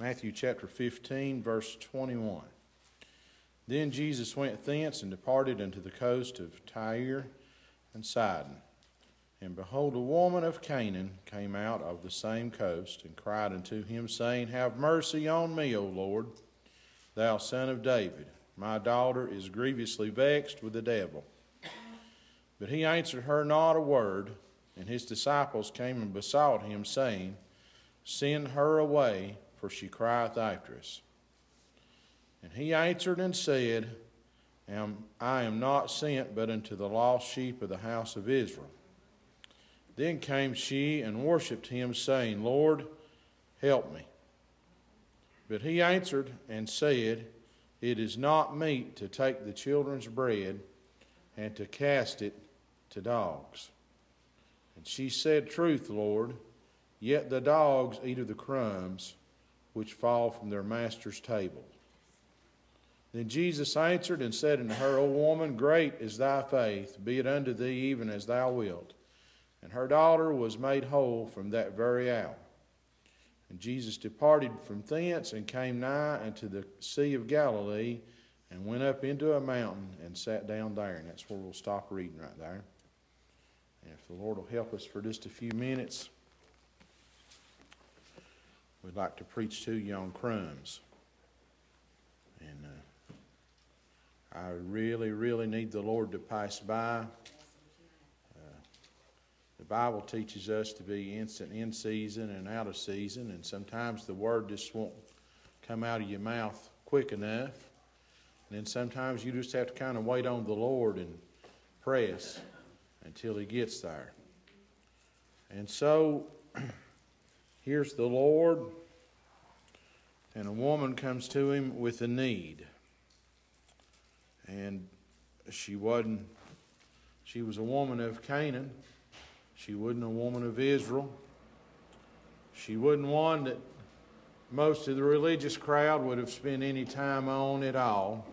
Matthew chapter 15, verse 21. Then Jesus went thence and departed unto the coast of Tyre and Sidon. And behold, a woman of Canaan came out of the same coast and cried unto him, saying, Have mercy on me, O Lord, thou son of David. My daughter is grievously vexed with the devil. But he answered her not a word, and his disciples came and besought him, saying, Send her away for she crieth after us. And he answered and said, I am not sent but unto the lost sheep of the house of Israel. Then came she and worshipped him, saying, Lord, help me. But he answered and said, It is not meet to take the children's bread and to cast it to dogs. And she said, Truth, Lord, yet the dogs eat of the crumbs which fall from their master's table. Then Jesus answered and said unto her, O woman, great is thy faith, be it unto thee even as thou wilt. And her daughter was made whole from that very hour. And Jesus departed from thence and came nigh unto the Sea of Galilee and went up into a mountain and sat down there. And that's where we'll stop reading right there. And if the Lord will help us for just a few minutes we'd like to preach to you on crumbs. And uh, I really, really need the Lord to pass by. Uh, the Bible teaches us to be instant in season and out of season, and sometimes the word just won't come out of your mouth quick enough. And then sometimes you just have to kind of wait on the Lord and press until He gets there. And so Here's the Lord, and a woman comes to him with a need. And she wasn't, she was a woman of Canaan. She wasn't a woman of Israel. She wasn't one that most of the religious crowd would have spent any time on at all.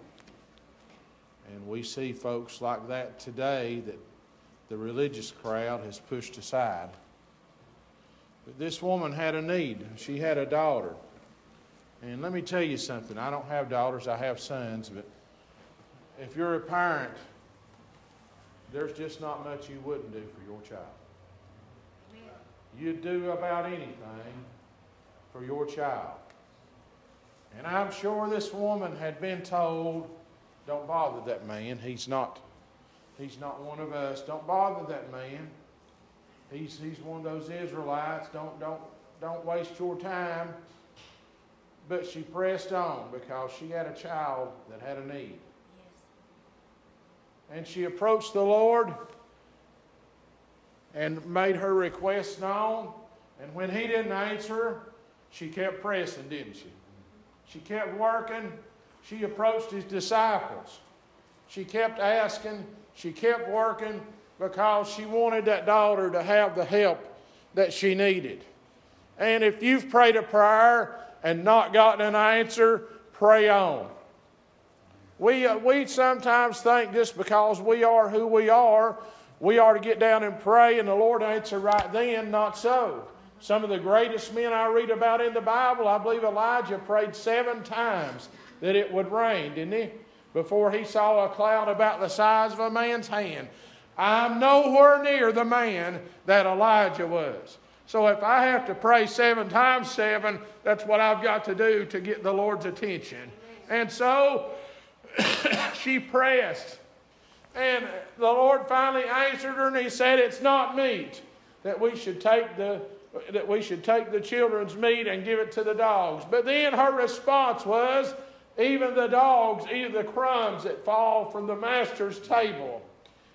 And we see folks like that today that the religious crowd has pushed aside. But this woman had a need. She had a daughter. And let me tell you something. I don't have daughters, I have sons, but if you're a parent, there's just not much you wouldn't do for your child. You'd do about anything for your child. And I'm sure this woman had been told, don't bother that man. He's not he's not one of us. Don't bother that man. He's, he's one of those Israelites. Don't, don't, don't waste your time. But she pressed on because she had a child that had a need. Yes. And she approached the Lord and made her request known. And when he didn't answer, she kept pressing, didn't she? She kept working. She approached his disciples. She kept asking. She kept working because she wanted that daughter to have the help that she needed. And if you've prayed a prayer and not gotten an answer, pray on. We, uh, we sometimes think just because we are who we are, we are to get down and pray and the Lord answer right then. Not so. Some of the greatest men I read about in the Bible, I believe Elijah prayed seven times that it would rain, didn't he? Before he saw a cloud about the size of a man's hand. I'm nowhere near the man that Elijah was. So if I have to pray seven times seven, that's what I've got to do to get the Lord's attention. And so she pressed. And the Lord finally answered her and he said, It's not meet that we should take the that we should take the children's meat and give it to the dogs. But then her response was, Even the dogs eat the crumbs that fall from the master's table.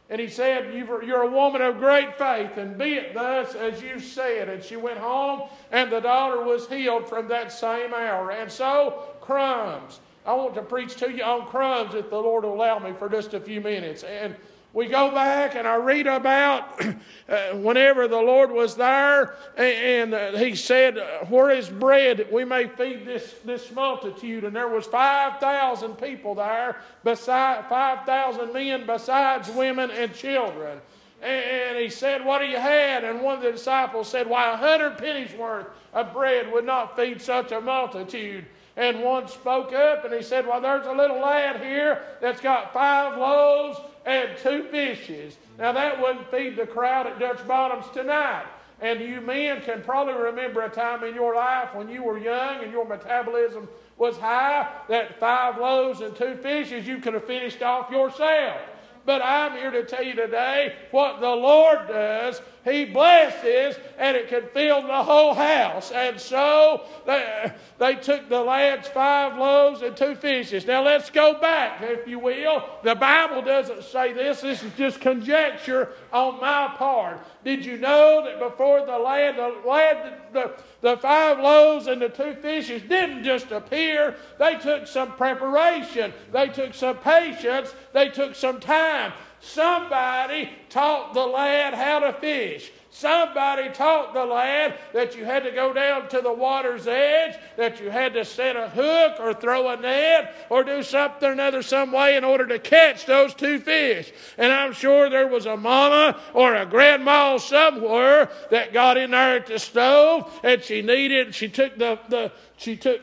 And he said, You're a woman of great faith, and be it thus as you said. And she went home, and the daughter was healed from that same hour. And so, crumbs. I want to preach to you on crumbs if the Lord will allow me for just a few minutes. And we go back and I read about uh, whenever the Lord was there and, and uh, he said, Where is bread we may feed this, this multitude? And there was 5,000 people there, beside 5,000 men besides women and children. And he said, What do you had? And one of the disciples said, Why, a hundred pennies worth of bread would not feed such a multitude. And one spoke up and he said, Well, there's a little lad here that's got five loaves and two fishes. Now, that wouldn't feed the crowd at Dutch Bottoms tonight. And you men can probably remember a time in your life when you were young and your metabolism was high that five loaves and two fishes you could have finished off yourself. But I'm here to tell you today what the Lord does. He blesses, and it can fill the whole house. And so they, they took the lad's five loaves and two fishes. Now let's go back, if you will. The Bible doesn't say this, this is just conjecture on my part. Did you know that before the lad, the lad, the, the five loaves and the two fishes didn't just appear, they took some preparation, they took some patience, they took some time. Somebody taught the lad how to fish. Somebody taught the lad that you had to go down to the water's edge, that you had to set a hook or throw a net or do something or another some way in order to catch those two fish. And I'm sure there was a mama or a grandma somewhere that got in there at the stove and she needed, she took the, the she took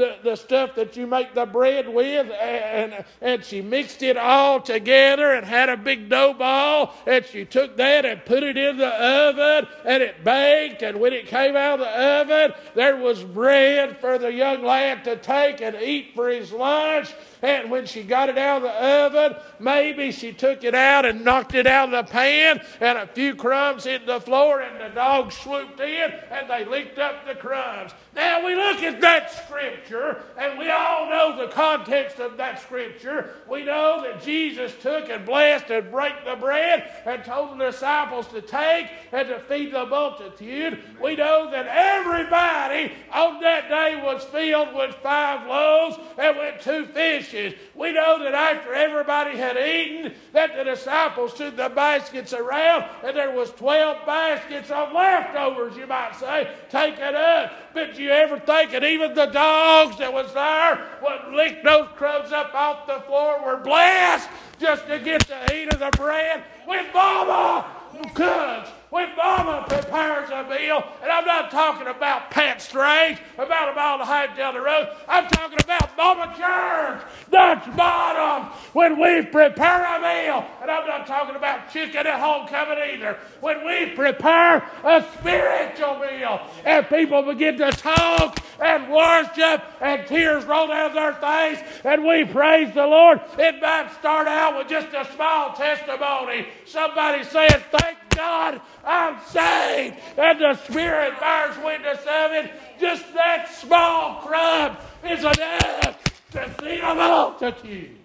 the, the stuff that you make the bread with, and, and she mixed it all together and had a big dough ball, and she took that and put it in the oven, and it baked, and when it came out of the oven, there was bread for the young lad to take and eat for his lunch, and when she got it out of the oven, maybe she took it out and knocked it out of the pan, and a few crumbs hit the floor, and the dogs swooped in and they licked up the crumbs. Now we look at that scripture, and we all know the context of that scripture. We know that Jesus took and blessed and broke the bread and told the disciples to take and to feed the multitude. We know that everybody on that day was filled with five loaves and with two fish We know that after everybody had eaten, that the disciples took the baskets around, and there was 12 baskets of leftovers, you might say, taken up. But you ever think that even the dogs that was there would lick those crumbs up off the floor were blessed just to get to eat of the bread? With Mama cooks when Mama prepares a meal, and I'm not talking about Pat Strange, about a mile and a half down the road. I'm talking about Mama Church, Dutch Bottom, when we prepare a meal. And I'm not talking about chicken at homecoming either. When we prepare a spiritual meal, and people begin to talk and worship, and tears roll down their face, and we praise the Lord, it might start out with just a small testimony. Somebody saying, Thank God I'm saved. And the Spirit bears witness of it. Just that small crumb is enough to feed a multitude.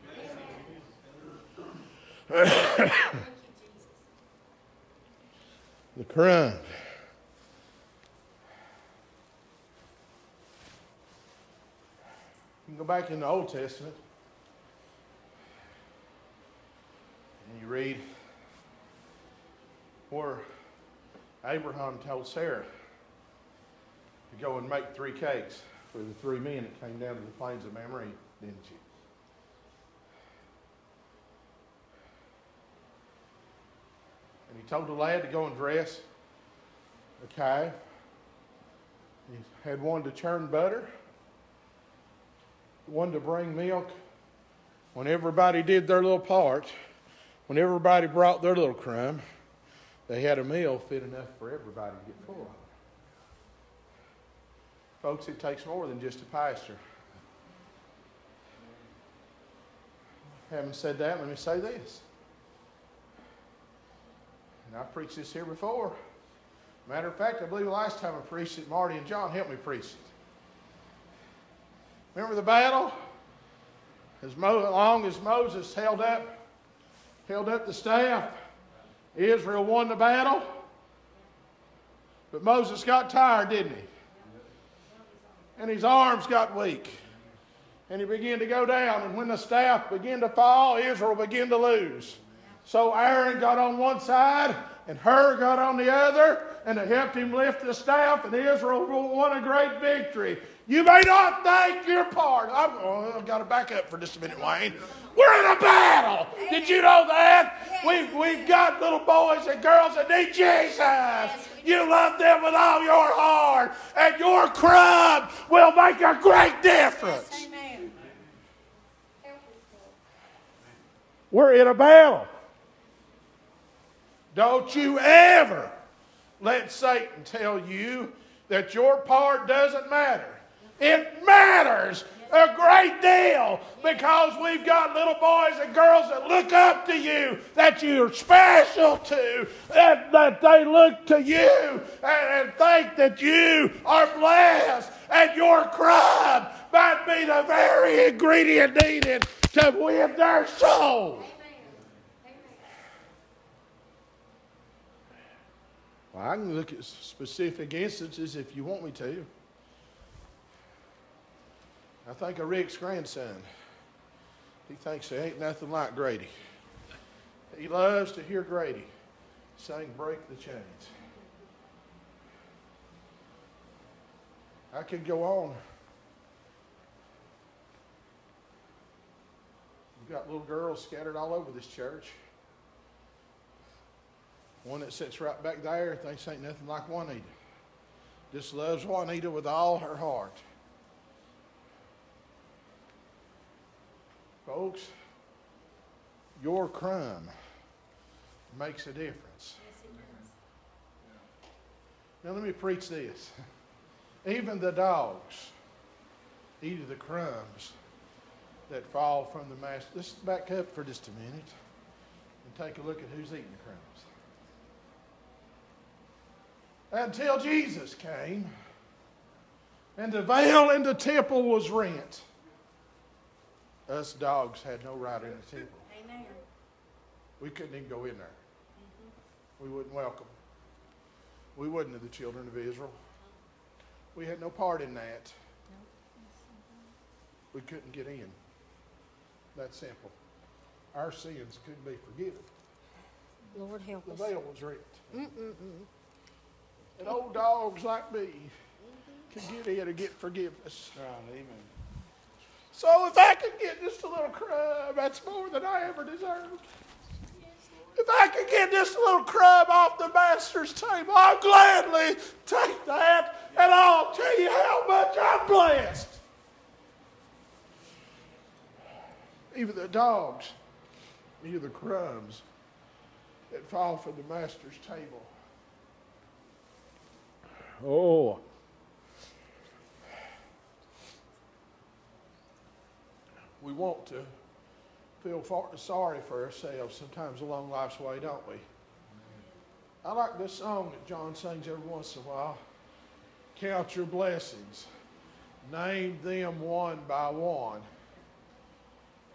the crumb. You can go back in the Old Testament and you read where Abraham told Sarah to go and make three cakes for the three men that came down to the plains of Mamre, didn't you? And he told the lad to go and dress a calf. He had one to churn butter, one to bring milk. When everybody did their little part, when everybody brought their little crumb, they had a meal fit enough for everybody to get full of. Folks, it takes more than just a pastor. Having said that, let me say this. And I've preached this here before. Matter of fact, I believe the last time I preached it, Marty and John helped me preach it. Remember the battle? As long as Moses held up, held up the staff, Israel won the battle, but Moses got tired, didn't he? And his arms got weak. And he began to go down. And when the staff began to fall, Israel began to lose. So Aaron got on one side and Hur got on the other. and it helped him lift the staff, and Israel won a great victory. You may not think you're part. I'm, oh, I've got to back up for just a minute, Wayne. We're in a battle. Did you know that? We've, we've got little boys and girls that need Jesus. You love them with all your heart, and your crumb will make a great difference. We're in a battle. Don't you ever let Satan tell you that your part doesn't matter. It matters a great deal because we've got little boys and girls that look up to you, that you're special to, that, that they look to you and, and think that you are blessed, and your crime might be the very ingredient needed to win their soul. Well, I can look at specific instances if you want me to. I think of Rick's grandson. He thinks there ain't nothing like Grady. He loves to hear Grady sing Break the Chains. I could go on. We've got little girls scattered all over this church. One that sits right back there thinks ain't nothing like Juanita. Just loves Juanita with all her heart. Folks, your crumb makes a difference. Now let me preach this. Even the dogs eat the crumbs that fall from the master. Let's back up for just a minute and take a look at who's eating the crumbs until Jesus came and the veil in the temple was rent. Us dogs had no right in the temple. Amen. We couldn't even go in there. Mm-hmm. We wouldn't welcome. We wouldn't have the children of Israel. We had no part in that. We couldn't get in. That simple. Our sins couldn't be forgiven. Lord help the us. The veil was ripped. Mm-mm-mm. And old dogs like me can get in and get forgiveness. Right, amen. So if I can get just a little crumb, that's more than I ever deserved. If I can get just a little crumb off the master's table, I'll gladly take that and I'll tell you how much I'm blessed. Even the dogs eat the crumbs that fall from the master's table. Oh. We want to feel sorry for ourselves sometimes along life's way, don't we? I like this song that John sings every once in a while. Count your blessings, name them one by one.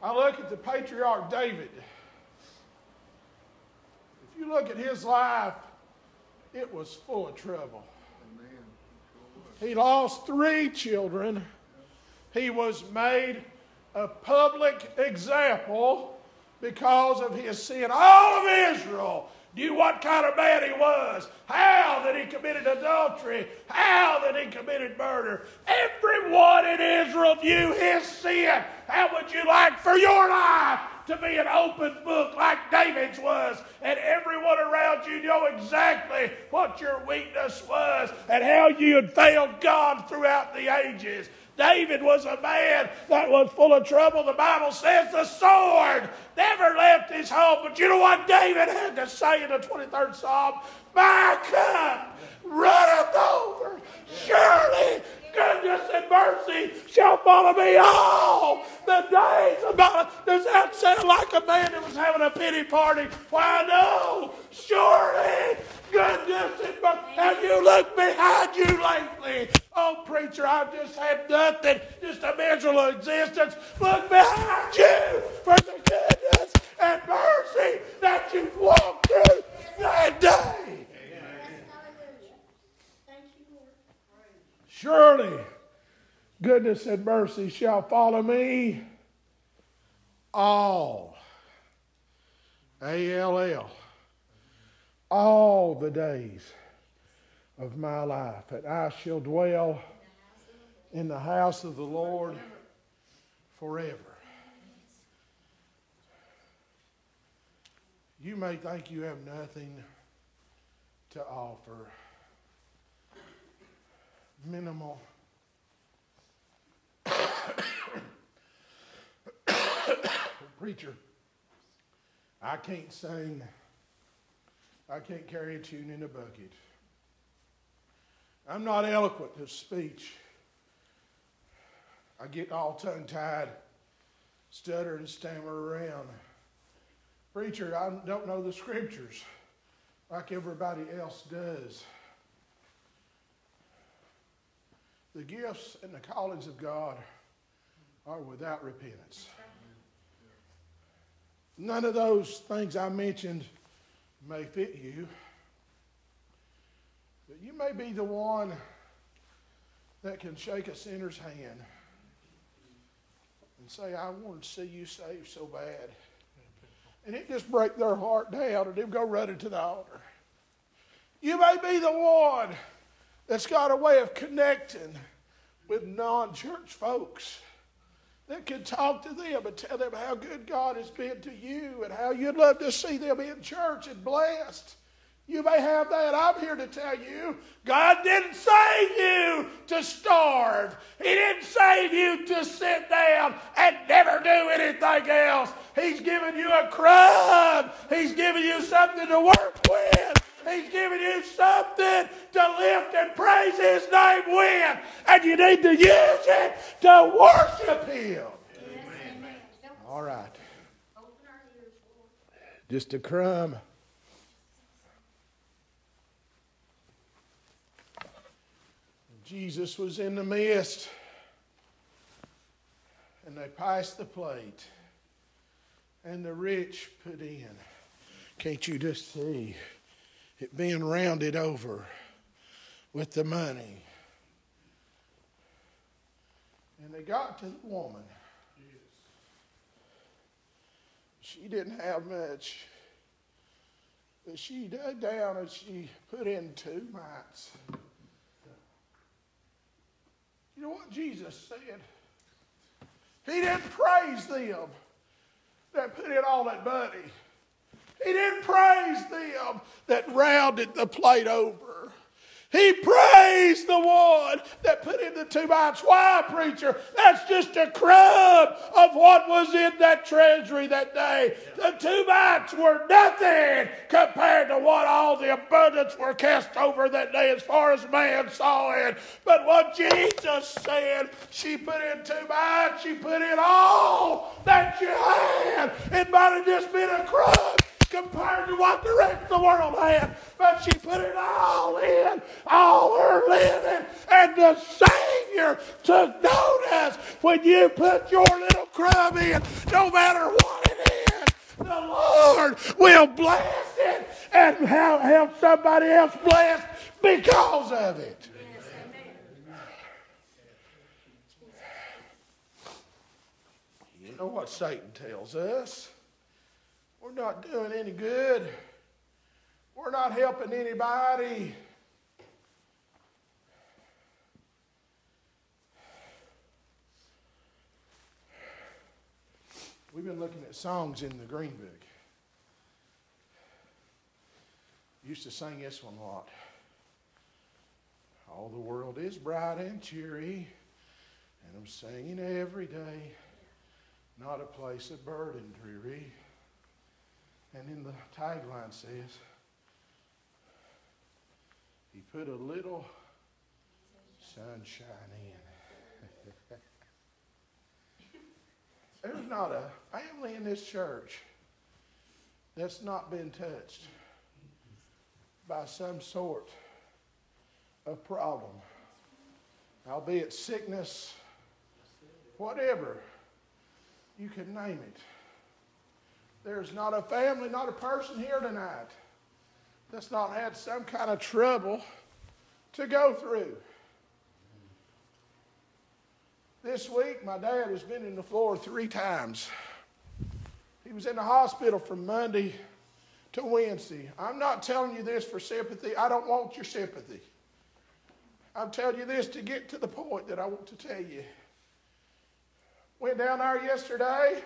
I look at the patriarch David. If you look at his life, it was full of trouble. He lost three children. He was made a public example because of his sin. All of Israel knew what kind of man he was, how that he committed adultery, how that he committed murder. Everyone in Israel knew his sin. How would you like for your life to be an open book like David's was, and everyone around you know exactly what your weakness was and how you had failed God throughout the ages. David was a man that was full of trouble. The Bible says the sword never left his home. But you know what David had to say in the 23rd Psalm? My cup runneth over. Surely goodness and mercy shall follow me all the days of my life. Does that sound like a man that was having a pity party? Why, no. Surely goodness and mercy. Have you looked behind you lately? Oh, preacher, I've just had nothing, just a miserable existence. Look behind you for the goodness and mercy that you've walked through that day. Surely goodness and mercy shall follow me all. A L L. All the days of my life, that I shall dwell in the house of the Lord forever. You may think you have nothing to offer, minimal. Preacher, I can't sing. I can't carry a tune in a bucket. I'm not eloquent of speech. I get all tongue tied, stutter and stammer around. Preacher, I don't know the scriptures like everybody else does. The gifts and the callings of God are without repentance. None of those things I mentioned may fit you. But you may be the one that can shake a sinner's hand and say, I want to see you saved so bad. And it just break their heart down and they'll go running to the altar. You may be the one that's got a way of connecting with non church folks that can talk to them and tell them how good God has been to you and how you'd love to see them in church and blessed. You may have that. I'm here to tell you God didn't save you to starve, He didn't save you to sit down and never do anything else. He's given you a crumb, He's given you something to work with. He's given you something to lift and praise His name with, and you need to use it to worship Him. Amen. All right. Just a crumb. Jesus was in the midst, and they passed the plate, and the rich put in. Can't you just see? It being rounded over with the money. And they got to the woman. She didn't have much. But she dug down and she put in two mites. You know what Jesus said? He didn't praise them that put in all that money. He didn't praise them that rounded the plate over. He praised the one that put in the two mites. Why, preacher? That's just a crumb of what was in that treasury that day. The two mites were nothing compared to what all the abundance were cast over that day as far as man saw it. But what Jesus said, she put in two mites, she put in all that you had. It might have just been a crumb compared to what the rest of the world had. But she put it all in, all her living. And the Savior took notice when you put your little crumb in, no matter what it is, the Lord will bless it and help somebody else blessed because of it. You know what Satan tells us? We're not doing any good. We're not helping anybody. We've been looking at songs in the Green Book. Used to sing this one a lot. All the world is bright and cheery, and I'm singing every day. Not a place of burden dreary. And in the tagline says, He put a little sunshine in. There's not a family in this church that's not been touched by some sort of problem, albeit sickness, whatever. You can name it. There's not a family, not a person here tonight that's not had some kind of trouble to go through. This week, my dad has been in the floor three times. He was in the hospital from Monday to Wednesday. I'm not telling you this for sympathy. I don't want your sympathy. I'm telling you this to get to the point that I want to tell you. Went down there yesterday.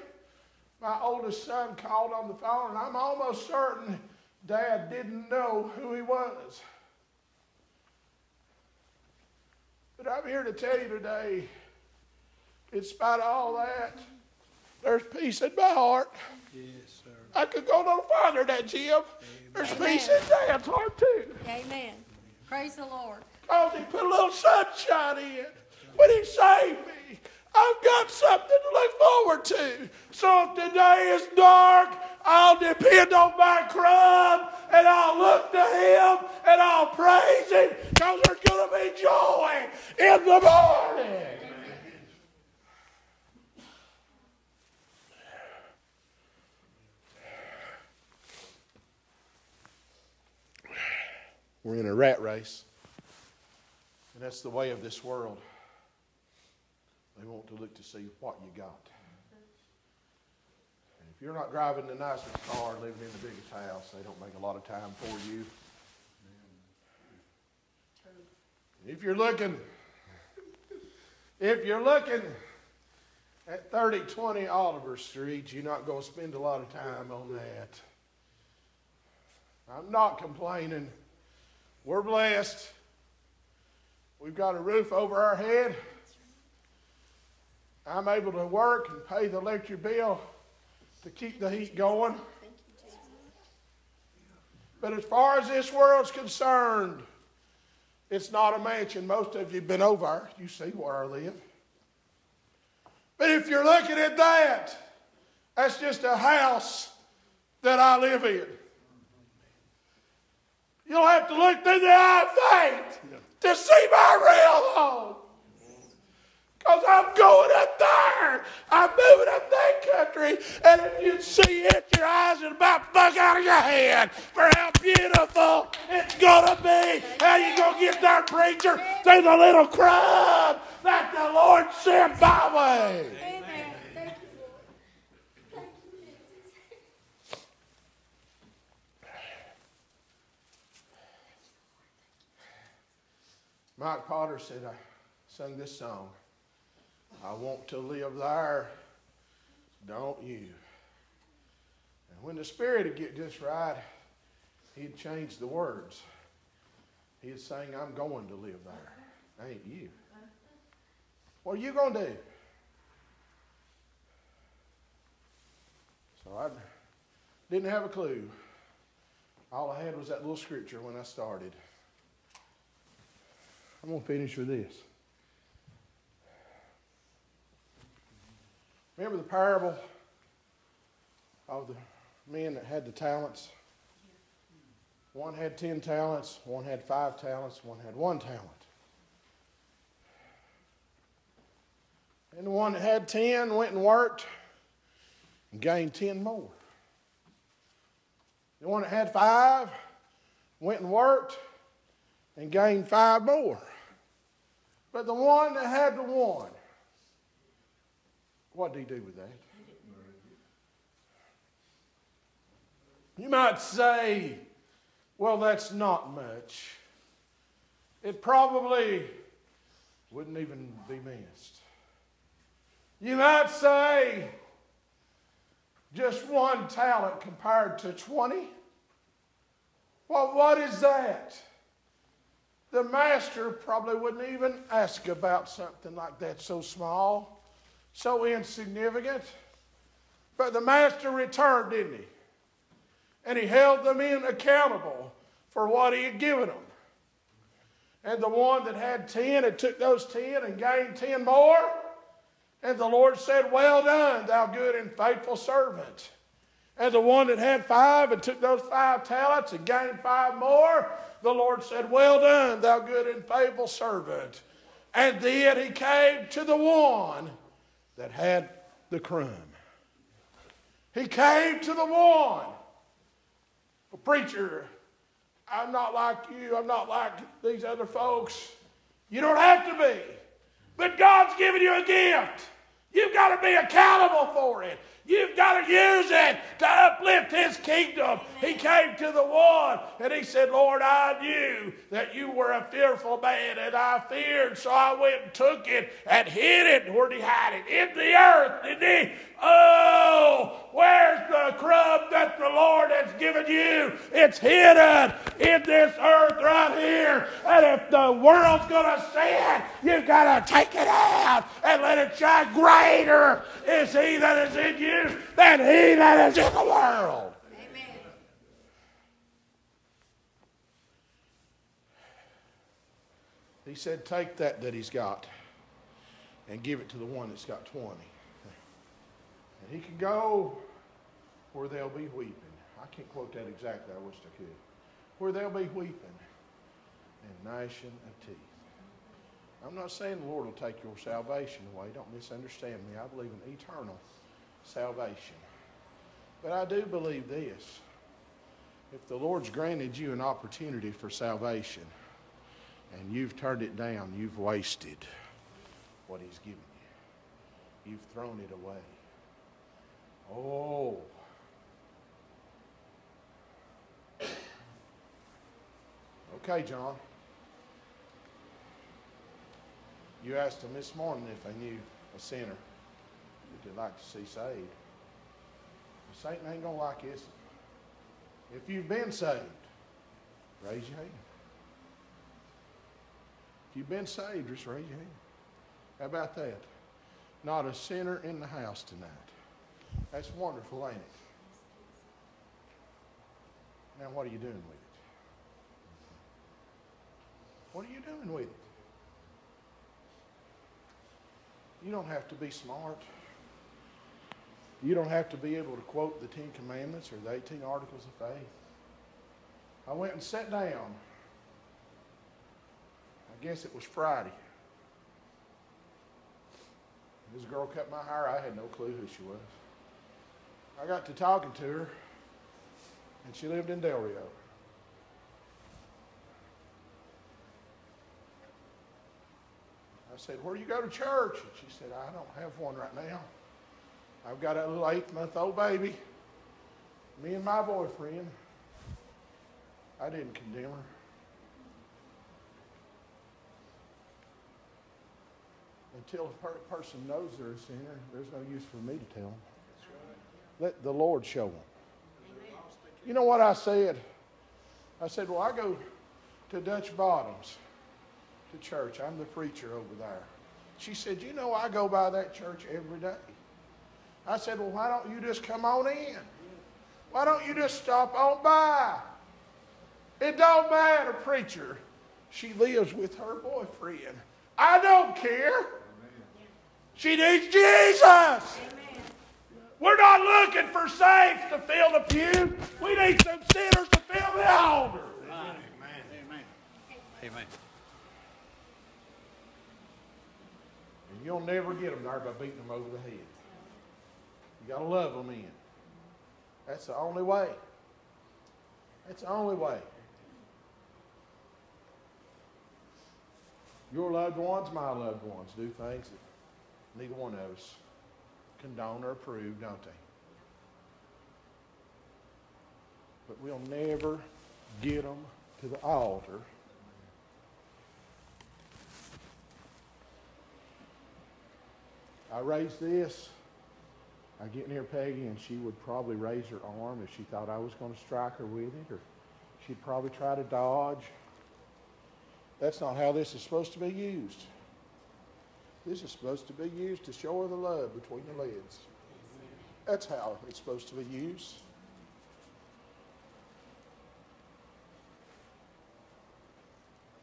My oldest son called on the phone, and I'm almost certain Dad didn't know who he was. But I'm here to tell you today, in spite of all that, there's peace in my heart. Yes, sir. I could go no farther than that, Jim. There's peace in Dad's heart, too. Amen. Praise the Lord. Because he put a little sunshine in when he saved me. I've got something to look forward to. So if today is dark, I'll depend on my crumb and I'll look to him and I'll praise him because there's going to be joy in the morning. We're in a rat race. And that's the way of this world. They want to look to see what you got. And if you're not driving the nicest car living in the biggest house, they don't make a lot of time for you. If you're looking, if you're looking at 3020 Oliver Street, you're not going to spend a lot of time on that. I'm not complaining. We're blessed. We've got a roof over our head. I'm able to work and pay the electric bill to keep the heat going. But as far as this world's concerned, it's not a mansion. Most of you have been over. You see where I live. But if you're looking at that, that's just a house that I live in. You'll have to look through the eye of faith to see my real home. Because I'm going up there. I'm moving up that country. And if you see it, your eyes are about bug out of your head for how beautiful it's going to be. How you going to get there, preacher? Through the little crumb that the Lord sent by way. Amen. Mike Potter said, I sung this song. I want to live there, don't you? And when the Spirit would get just right, he'd change the words. He'd I'm going to live there. Ain't you? What are you going to do? So I didn't have a clue. All I had was that little scripture when I started. I'm going to finish with this. Remember the parable of the men that had the talents? One had 10 talents, one had five talents, one had one talent. And the one that had 10 went and worked and gained 10 more. The one that had five went and worked and gained five more. But the one that had the one, what did he do with that? You might say, well, that's not much. It probably wouldn't even be missed. You might say, just one talent compared to 20? Well, what is that? The master probably wouldn't even ask about something like that so small, so insignificant. But the master returned, didn't he? And he held the men accountable for what he had given them. And the one that had 10 had took those 10 and gained 10 more. And the Lord said, Well done, thou good and faithful servant. And the one that had five and took those five talents and gained five more, the Lord said, Well done, thou good and faithful servant. And then he came to the one that had the crumb. He came to the one. A preacher, I'm not like you. I'm not like these other folks. You don't have to be. But God's given you a gift. You've got to be accountable for it. You've got to use it to uplift His kingdom. He came to the one and He said, Lord, I knew that you were a fearful man and I feared, so I went and took it and hid it. Where did He hide it? In the earth, didn't He? Oh, where's the crumb that the Lord has given you? It's hidden in this earth right here. And if the world's going to see it, you've got to take it out and let it shine. Greater is He that is in you than He that is in the world. Amen. He said, Take that that he's got and give it to the one that's got 20. And he can go where they'll be weeping. I can't quote that exactly, I wish I could. Where they'll be weeping and gnashing of teeth. I'm not saying the Lord will take your salvation away. Don't misunderstand me. I believe in eternal salvation. But I do believe this. If the Lord's granted you an opportunity for salvation and you've turned it down, you've wasted what He's given you. You've thrown it away. Oh. Okay, John. You asked them this morning if they knew a sinner they'd like to see saved. Satan ain't going to like this. If you've been saved, raise your hand. If you've been saved, just raise your hand. How about that? Not a sinner in the house tonight. That's wonderful, ain't it? Now, what are you doing with it? What are you doing with it? You don't have to be smart. You don't have to be able to quote the Ten Commandments or the 18 Articles of Faith. I went and sat down. I guess it was Friday. This girl cut my hair. I had no clue who she was. I got to talking to her, and she lived in Del Rio. I said, Where do you go to church? And she said, I don't have one right now. I've got a little eight month old baby. Me and my boyfriend. I didn't condemn her. Until a per- person knows they're a sinner, there's no use for me to tell them. Let the Lord show them. You know what I said? I said, Well, I go to Dutch Bottoms to church. I'm the preacher over there. She said, You know, I go by that church every day. I said, Well, why don't you just come on in? Why don't you just stop on by? It don't matter, preacher. She lives with her boyfriend. I don't care. She needs Jesus. Amen. We're not looking for saints to fill the pew. We need some sinners to fill the altar. Amen. Amen. Amen. And you'll never get them there by beating them over the head. You got to love them in. That's the only way. That's the only way. Your loved ones, my loved ones, do things that neither one of us condone or approve, don't they? But we'll never get them to the altar I raised this. I get near Peggy, and she would probably raise her arm if she thought I was going to strike her with it, or she'd probably try to dodge. That's not how this is supposed to be used. This is supposed to be used to show her the love between the legs. That's how it's supposed to be used.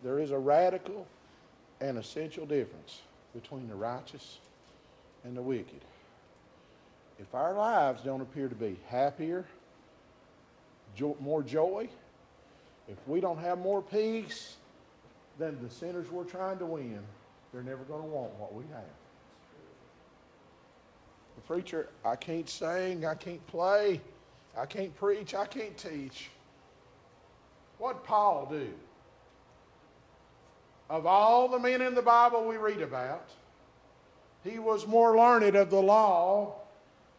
There is a radical and essential difference between the righteous and the wicked. If our lives don't appear to be happier, jo- more joy, if we don't have more peace than the sinners we're trying to win, they're never going to want what we have. The preacher, I can't sing, I can't play, I can't preach, I can't teach. What Paul do? Of all the men in the Bible we read about, he was more learned of the law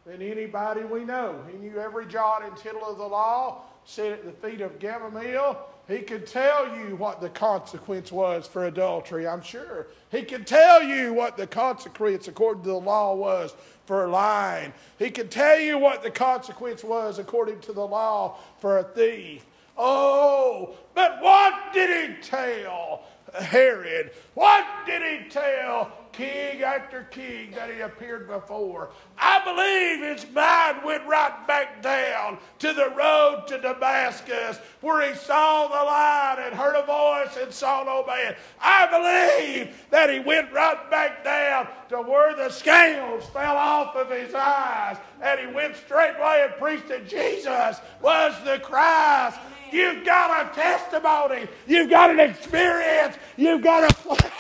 than anybody we know. He knew every jot and tittle of the law, sat at the feet of Gamaliel. He could tell you what the consequence was for adultery, I'm sure. He could tell you what the consequence, according to the law, was for lying. He could tell you what the consequence was, according to the law, for a thief. Oh, but what did he tell Herod? What did he tell king after king that he appeared before. I believe his mind went right back down to the road to Damascus where he saw the light and heard a voice and saw no man. I believe that he went right back down to where the scales fell off of his eyes and he went straightway and preached that Jesus was the Christ. You've got a testimony. You've got an experience. You've got a.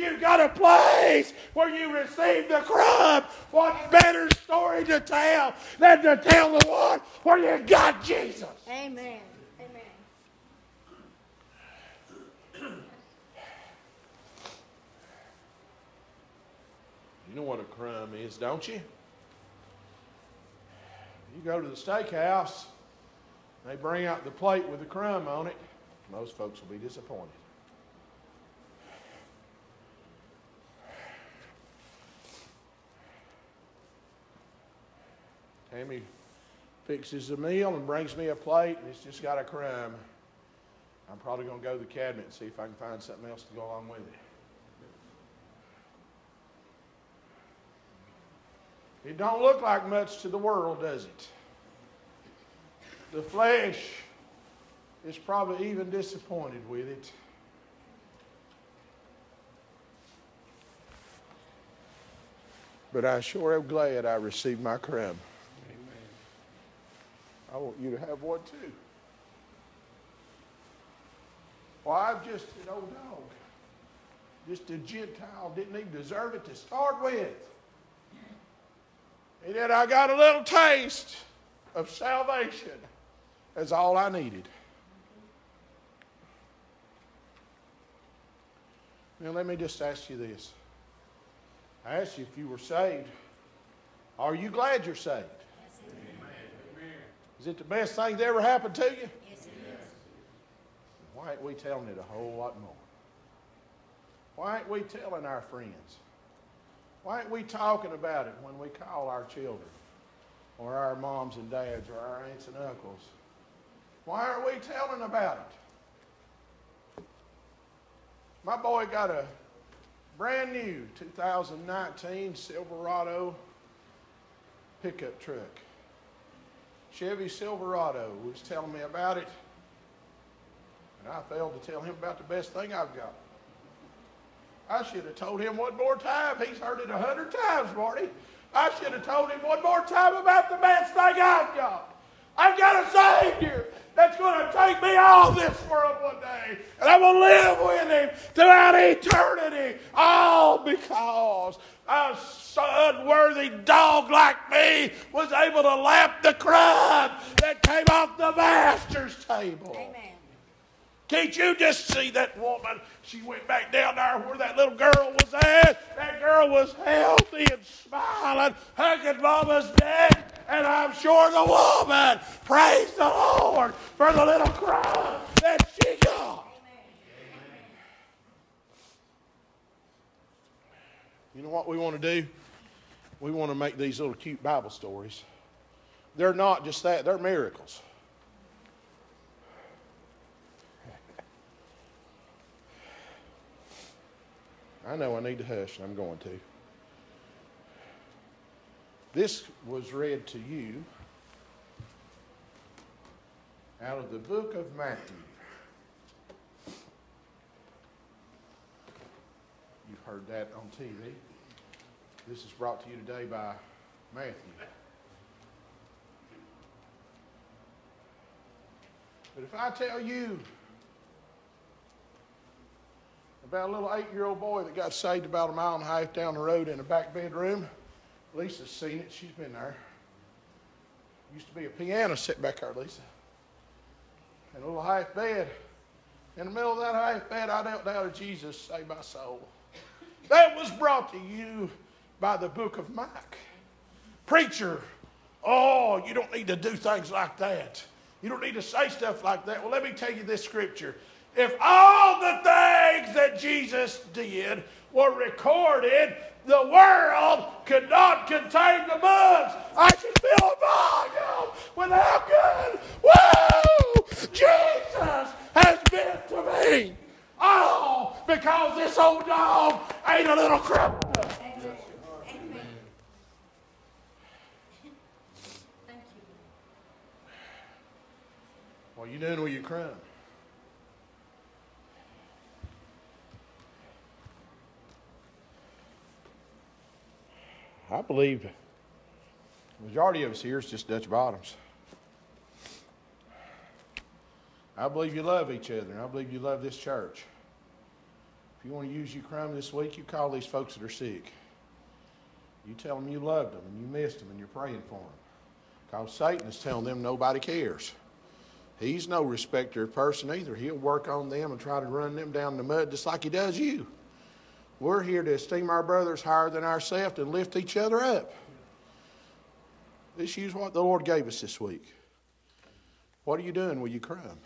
You've got a place where you receive the crumb. What better story to tell than to tell the one where you got Jesus? Amen. Amen. You know what a crumb is, don't you? You go to the steakhouse, they bring out the plate with the crumb on it. Most folks will be disappointed. Tammy fixes a meal and brings me a plate, and it's just got a crumb. I'm probably going to go to the cabinet and see if I can find something else to go along with it. It don't look like much to the world, does it? The flesh is probably even disappointed with it. But I sure am glad I received my crumb. Want you to have one too. Well, I'm just an old dog. Just a Gentile. Didn't even deserve it to start with. And yet I got a little taste of salvation. That's all I needed. Now, let me just ask you this. I asked you if you were saved. Are you glad you're saved? Is it the best thing that ever happened to you? Yes, it is. Why ain't we telling it a whole lot more? Why ain't we telling our friends? Why ain't we talking about it when we call our children or our moms and dads or our aunts and uncles? Why aren't we telling about it? My boy got a brand new 2019 Silverado pickup truck. Chevy Silverado was telling me about it, and I failed to tell him about the best thing I've got. I should have told him one more time. He's heard it a hundred times, Marty. I should have told him one more time about the best thing I've got. I've got a Savior that's going to take me off this world one day, and I'm going to live with Him throughout eternity, all because a unworthy dog like me was able to lap the crumb that came off the Master's table. Amen. Can't you just see that woman? She went back down there where that little girl was at. That girl was healthy and smiling, hugging mama's dead, And I'm sure the woman praised the Lord for the little crumb that she got. You know what we want to do? We want to make these little cute Bible stories. They're not just that, they're miracles. I know I need to hush, and I'm going to. This was read to you out of the book of Matthew. You've heard that on TV. This is brought to you today by Matthew. But if I tell you about a little eight-year-old boy that got saved about a mile and a half down the road in a back bedroom. Lisa's seen it. She's been there. Used to be a piano set back there, Lisa. And a little half bed. In the middle of that half bed, I knelt down to Jesus, save my soul. That was brought to you by the book of Micah. Preacher, oh, you don't need to do things like that. You don't need to say stuff like that. Well, let me tell you this scripture. If all the things that Jesus did were recorded, the world could not contain the books. I can fill a volume with how good, whoa, Jesus has been to me. Oh, because this old dog ain't a little cripple. Amen. Amen. Thank you. What are you doing with your crime? I believe the majority of us here is just Dutch bottoms. I believe you love each other, and I believe you love this church. If you want to use your crime this week, you call these folks that are sick. You tell them you loved them and you missed them and you're praying for them. Because Satan is telling them nobody cares. He's no respecter of person either. He'll work on them and try to run them down the mud just like he does you. We're here to esteem our brothers higher than ourselves and lift each other up. Let's use what the Lord gave us this week. What are you doing Will you crime?